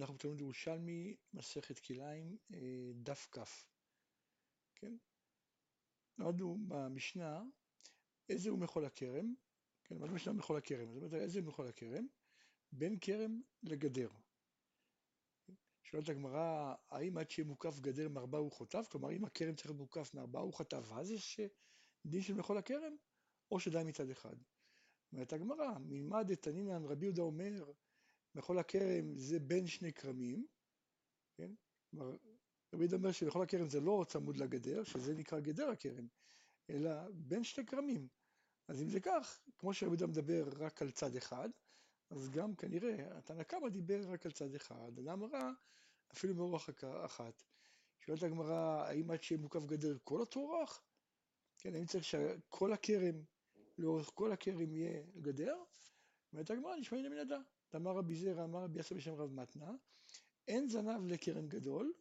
אנחנו בתלמוד ירושלמי, מסכת כליים, אה, דף כ. כן? למדנו במשנה איזה הוא מחול הכרם, כן, למדנו במשנה מחול הכרם, זאת אומרת איזה מחול הכרם? בין כרם לגדר. שואלת הגמרא, האם עד שיהיה מוקף גדר מארבעה הוא חוטף? כלומר, אם הכרם צריך להיות מוקף מארבעה הוא חטף, אז יש דין של מחול הכרם, או שדי מצד אחד. אומרת הגמרא, מלמד את תנינן רבי יהודה אומר, מחול הכרם זה בין שני כרמים, כן? כלומר, יהודה אומר שמחול הכרם זה לא צמוד לגדר, שזה נקרא גדר הכרם, אלא בין שני כרמים. אז אם זה כך, כמו שרבי יהודה מדבר רק על צד אחד, אז גם כנראה התנא קמא דיבר רק על צד אחד, אדם רע אפילו מאורח אחת. שואלת הגמרא, האם עד שיהיה מוקף גדר כל התאורח? כן, האם צריך שכל הכרם, לאורך כל הכרם יהיה גדר? אומרת הגמרא, נשמע הנה תמר רבי זרע, אמר רבי יעשה בשם רב מתנה, אין זנב לכרם גדול,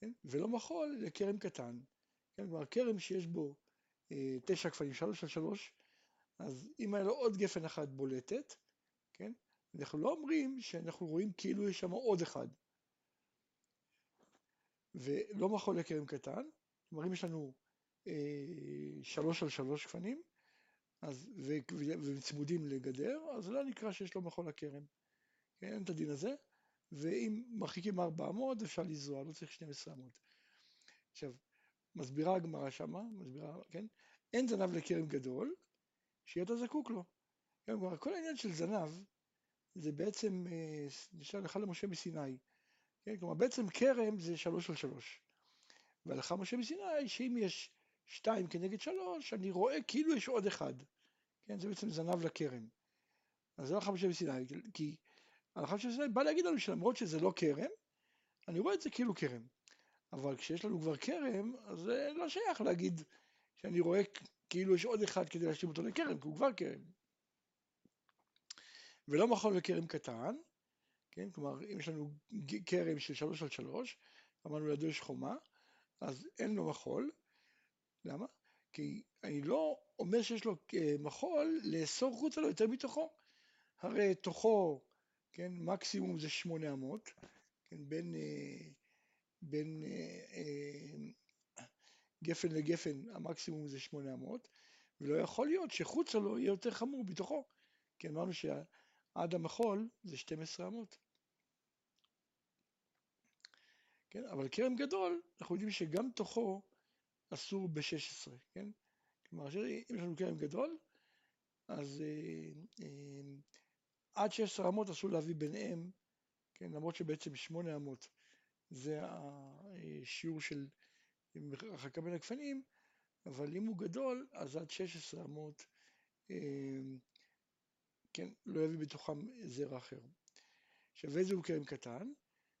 כן? ולא מחול לכרם קטן. כן, כלומר, כרם שיש בו אה, תשע כפלים, שלוש על שלוש, אז אם היה לו עוד גפן אחת בולטת, כן? אנחנו לא אומרים שאנחנו רואים כאילו יש שם עוד אחד. ולא מחול לכרם קטן, כלומר אם יש לנו אה, שלוש על שלוש גפנים, אז, ו, וצמודים לגדר, אז לא נקרא שיש לו מחול הכרם. כן, אין את הדין הזה, ואם מרחיקים 400 אפשר לזרוע, לא צריך 12 אמות. עכשיו, מסבירה הגמרא שמה, מסבירה, כן, אין זנב לכרם גדול, שאתה זקוק לו. כן, כלומר, כל העניין של זנב זה בעצם אה, נשאר לך למשה מסיני. כן, כלומר, בעצם כרם זה שלוש על שלוש. והלכה משה מסיני, שאם יש שתיים כנגד שלוש, אני רואה כאילו יש עוד אחד. כן, זה בעצם זנב לכרם. אז זה הלכה משה מסיני, כי הלכה משה מסיני בא להגיד לנו שלמרות שזה לא כרם, אני רואה את זה כאילו כרם. אבל כשיש לנו כבר כרם, אז זה לא שייך להגיד שאני רואה כאילו יש עוד אחד כדי להשלים אותו לכרם, כי הוא כבר כרם. ולא מחול לכרם קטן, כן, כלומר אם יש לנו כרם של שלוש על שלוש, אמרנו לידו יש חומה, אז אין לו מחול, למה? כי אני לא אומר שיש לו אה, מחול לאסור חוצה לו יותר מתוכו. הרי תוכו, כן, מקסימום זה 800, כן, בין, אה, בין אה, גפן לגפן המקסימום זה 800, ולא יכול להיות שחוצה לו יהיה יותר חמור בתוכו, כי אמרנו שעד המחול זה 12 אמות. כן, אבל כרם גדול, אנחנו יודעים שגם תוכו אסור ב-16, כן? כלומר, אם יש לנו כרם גדול, אז אה, אה, עד 16 אמות אסור להביא ביניהם, כן? למרות שבעצם 8 אמות זה השיעור של הרחקה בין הגפנים, אבל אם הוא גדול, אז עד 16 אמות, אה, כן, לא יביא בתוכם זרע אחר. עכשיו איזה הוא כרם קטן?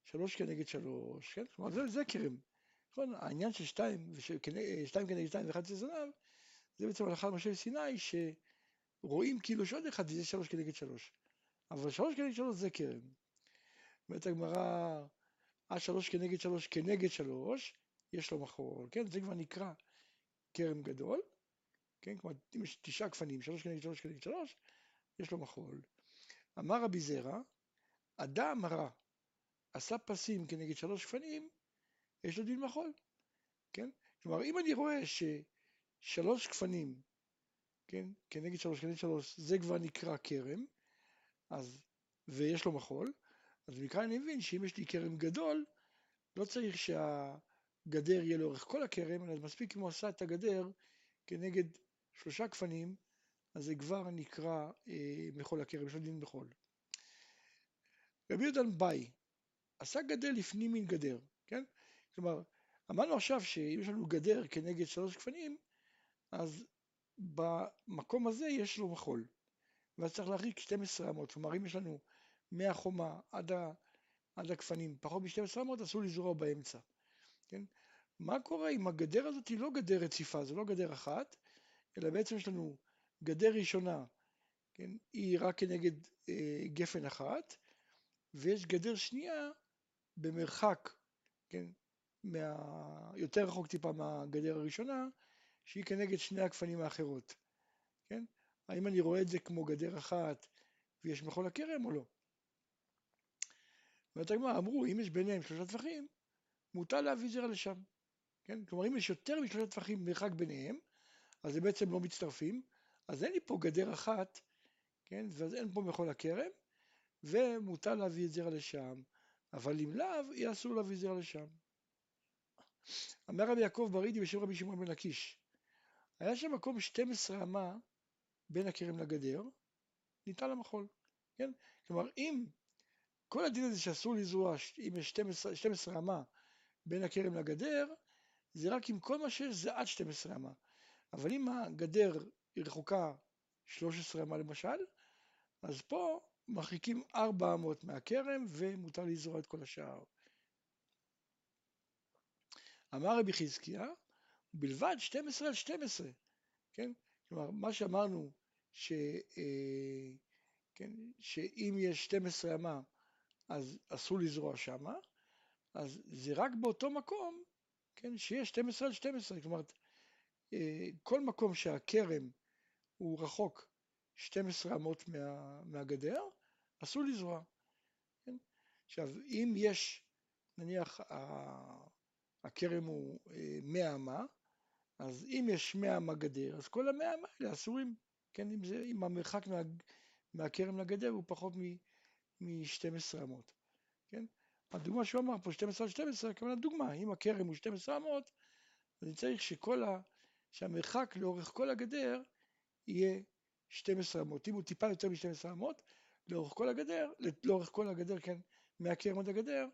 שלוש כנגד שלוש, כן? כלומר זה, זה כרם. נכון? העניין של שתיים, שתיים כנגד שתיים ואחד זה זנב, זה בעצם הלכה למשה סיני, שרואים כאילו יש עוד אחד וזה שלוש כנגד שלוש. אבל שלוש כנגד שלוש זה כרם. אומרת הגמרא, אה שלוש כנגד שלוש כנגד שלוש, יש לו מחול, כן? זה כבר נקרא כרם גדול, כן? כלומר, אם יש תשעה גפנים, שלוש כנגד שלוש כנגד שלוש, יש לו מחול. אמר רבי זרע, אדם רע עשה פסים כנגד שלוש גפנים, יש לו דין מחול, כן? כלומר, אם אני רואה ששלוש גפנים, כן, כנגד שלוש, כנגד שלוש, זה כבר נקרא כרם, אז, ויש לו מחול, אז מכאן אני מבין שאם יש לי כרם גדול, לא צריך שהגדר יהיה לאורך כל הכרם, אלא מספיק אם הוא עשה את הגדר כנגד שלושה גפנים, אז זה כבר נקרא אה, מחול הכרם, יש לו דין מחול. רבי יהודן ביי, עשה גדר לפנים מן גדר? כלומר, אמרנו עכשיו שאם יש לנו גדר כנגד שלוש גפנים, אז במקום הזה יש לו מחול. ואז צריך להרחיק 12 אמות, כלומר אם יש לנו מהחומה עד, ה, עד הגפנים פחות מ-12 אמות, אסור לזרוע באמצע. כן? מה קורה אם הגדר הזאת היא לא גדר רציפה, זו לא גדר אחת, אלא בעצם יש לנו גדר ראשונה, כן? היא רק כנגד אה, גפן אחת, ויש גדר שנייה במרחק, כן? מה... יותר רחוק טיפה מהגדר הראשונה, שהיא כנגד שני הגפנים האחרות, כן? האם אני רואה את זה כמו גדר אחת ויש מחול הכרם או לא? אומרת הגמרא, אמרו, אם יש ביניהם שלושה טווחים, מותר להביא זרע לשם. כן? כלומר, אם יש יותר משלושה טווחים מרחק ביניהם, אז הם בעצם לא מצטרפים, אז אין לי פה גדר אחת, כן? ואז אין פה מכל הכרם, ומותר להביא את זרע לשם, אבל אם לאו, יהיה אסור להביא זרע לשם. אמר רבי יעקב ברידי בשם רבי שמעון בן לקיש, היה שם מקום 12 אמה בין הכרם לגדר, ניתן למחול, כן? כלומר, אם כל הדין הזה שאסור לזרוע, אם יש 12, 12 אמה בין הכרם לגדר, זה רק אם כל מה שיש זה עד 12 אמה. אבל אם הגדר היא רחוקה 13 אמה למשל, אז פה מרחיקים 400 מהכרם ומותר לזרוע את כל השאר. אמר רבי חזקיה, בלבד 12 על 12, כן? כלומר, מה שאמרנו, ש, אה, כן, שאם יש 12 אמה, אז אסור לזרוע שמה, אז זה רק באותו מקום, כן, שיש 12 על 12, כלומר, אה, כל מקום שהכרם הוא רחוק 12 אמות מה, מהגדר, אסור לזרוע. כן? עכשיו, אם יש, נניח, הכרם הוא 100 אה, אמה, אז אם יש 100 אמה גדר, אז כל ה-100 אמה האלה אסורים, כן, אם, זה, אם המרחק מה, מהכרם לגדר הוא פחות מ-12 אמות, כן? הדוגמה שהוא אמר פה 12 על 12, הכוונה דוגמה, אם הכרם הוא 12 אמות, אז אני צריך שכל ה... שהמרחק לאורך כל הגדר יהיה 12 אמות. אם הוא טיפה יותר מ-12 אמות, לאורך כל הגדר, לאורך כל הגדר, כן, מהכרם עד הגדר,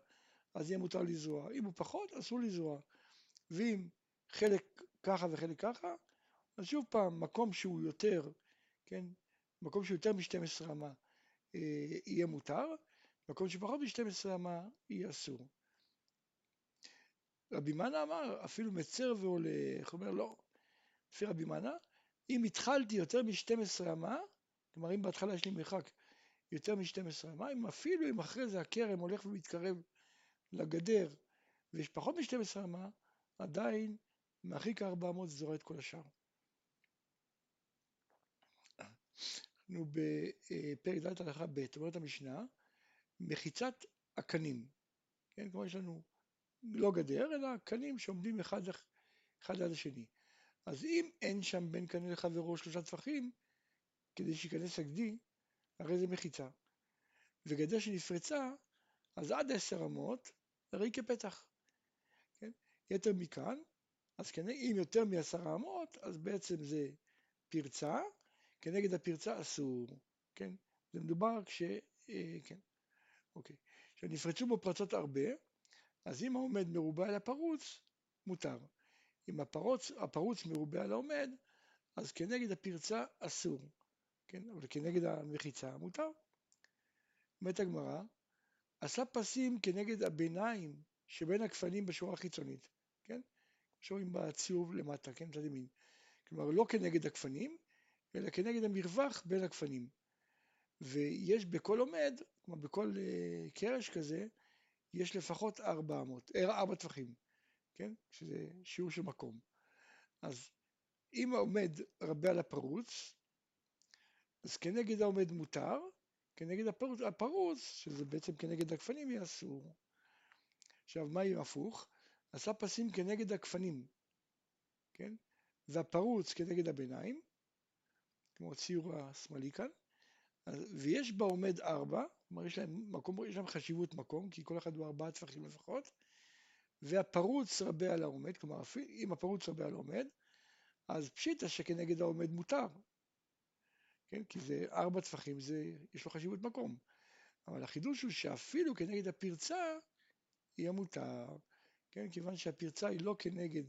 אז יהיה מותר לזרוע. אם הוא פחות, אסור לזרוע. ואם חלק ככה וחלק ככה, אז שוב פעם, מקום שהוא יותר, כן, מקום שהוא יותר מ-12 אמה אה, יהיה מותר, מקום שפחות מ-12 אמה יהיה אסור. רבי מנה אמר, אפילו מצר והולך, הוא אומר לא, לפי רבי מנה, אם התחלתי יותר מ-12 אמה, כלומר אם בהתחלה יש לי מרחק יותר מ-12 אמה, אם אפילו אם אחרי זה הכרם הולך ומתקרב לגדר ויש פחות מ-12 אמה, עדיין מרחיק ה-400 זורע את כל השאר. אנחנו בפרק ד' הלכה ב', אומרת המשנה, מחיצת הקנים, כן, כלומר יש לנו לא גדר, אלא קנים שעומדים אחד, אחד ליד השני. אז אם אין שם בין קנה לחברו שלושה טפחים, כדי שייכנס הגדי, הרי זה מחיצה. וגדר שנפרצה, אז עד עשר אמות, הרי כפתח. כן? יתר מכאן, אז כנגד, אם יותר מעשרה אמות, אז בעצם זה פרצה, כנגד הפרצה אסור. כן? זה מדובר כש... אה, כן. אוקיי. עכשיו נפרצו בו פרצות הרבה, אז אם העומד מרובע על הפרוץ, מותר. אם הפרוץ, הפרוץ מרובה על העומד, אז כנגד הפרצה אסור, כן? אבל כנגד המחיצה מותר. אומרת הגמרא, עשה פסים כנגד הביניים שבין הגפנים בשורה החיצונית, כן? שרואים בציוב למטה, כן? מצד ימין. כלומר, לא כנגד הגפנים, אלא כנגד המרווח בין הגפנים. ויש בכל עומד, כלומר בכל uh, קרש כזה, יש לפחות ארבע אמות, אה, ארבע טווחים. כן? שזה שיעור של מקום. אז אם העומד רבה על הפרוץ, אז כנגד העומד מותר, כנגד הפרוץ, הפרוץ, שזה בעצם כנגד הגפנים, יהיה אסור. עכשיו, מה יהיה הפוך? עשה פסים כנגד הגפנים, כן? והפרוץ כנגד הביניים, כמו ציור השמאלי כאן, ויש בעומד ארבע, כלומר יש להם, מקום, יש להם חשיבות מקום, כי כל אחד הוא ארבעה טפחים לפחות, והפרוץ רבה על העומד, כלומר אם הפרוץ רבה על העומד, אז פשיטא שכנגד העומד מותר, כן? כי זה ארבע טפחים, זה, יש לו חשיבות מקום. אבל החידוש הוא שאפילו כנגד הפרצה יהיה מותר, כן? כיוון שהפרצה היא לא כנגד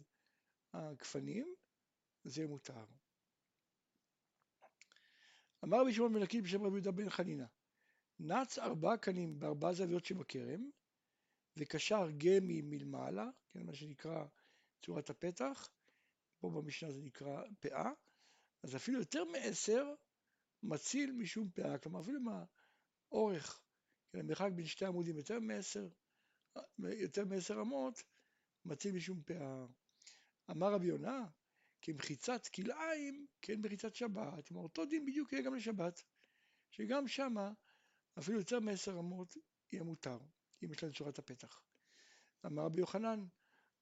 הגפנים, זה יהיה מותר. אמר רבי שמעון בן לקיד בשם רבי יהודה בן חנינה, נץ ארבעה קנים בארבעה זוויות שבכרם, וקשר גמי מלמעלה, כן, מה שנקרא צורת הפתח, פה במשנה זה נקרא פאה, אז אפילו יותר מעשר מציל משום פאה, כלומר אפילו מהאורך, כן, המרחק בין שתי עמודים יותר מעשר, יותר מעשר אמות, מציל משום פאה. אמר רבי יונה, כמחיצת כלאיים, כן מחיצת שבת, כלומר אותו דין בדיוק יהיה גם לשבת, שגם שמה אפילו יותר מעשר אמות יהיה מותר. אם יש לנו צורת הפתח. אמר רבי יוחנן,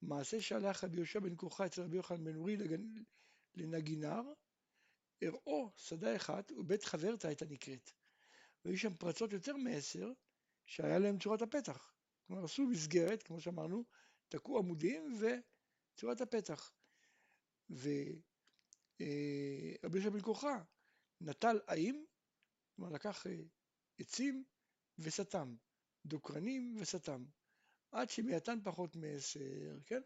מעשה שהלך רבי יהושע בן כוחה אצל רבי יוחנן בן אורי לנגינר, הראו שדה אחת ובית חברתה הייתה נקראת. והיו שם פרצות יותר מעשר שהיה להם צורת הפתח. כלומר עשו מסגרת, כמו שאמרנו, תקעו עמודים וצורת הפתח. ורבי יהושע בן כוחה נטל עיים, כלומר לקח אה, עצים וסתם, דוקרנים וסתם, עד שמייתן פחות מעשר, כן?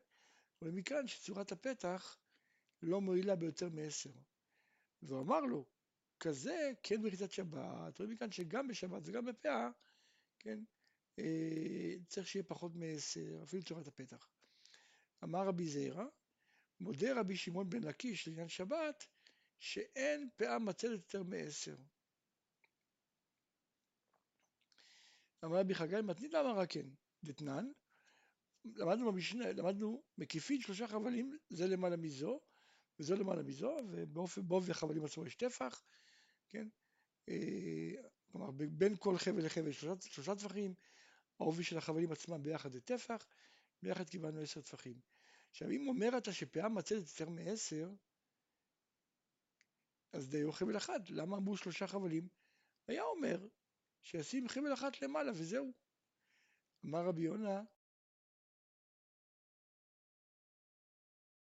ומכאן שצורת הפתח לא מועילה ביותר מעשר. והוא אמר לו, כזה כן בריצת שבת, רואים מכאן שגם בשבת וגם בפאה, כן, אה, צריך שיהיה פחות מעשר, אפילו צורת הפתח. אמר רבי זעירא, מודה רבי שמעון בן לקיש לעניין שבת, שאין פאה מצלת יותר מעשר. אמר רבי חגי מתנית אמר כן, דתנן, למדנו למדנו מקיפין שלושה חבלים, זה למעלה מזו, וזה למעלה מזו, ובאופן בעובי החבלים עצמו יש טפח, כן? אה, כלומר, בין כל חבל לחבל שלושה, שלושה טפחים, העובי של החבלים עצמם ביחד זה טפח, ביחד קיבלנו עשר טפחים. עכשיו, אם אומר אתה שפאה מצלת יותר מעשר, אז דיו חבל אחד, למה אמרו שלושה חבלים? היה אומר שישים חבל אחת למעלה וזהו. אמר רבי יונה,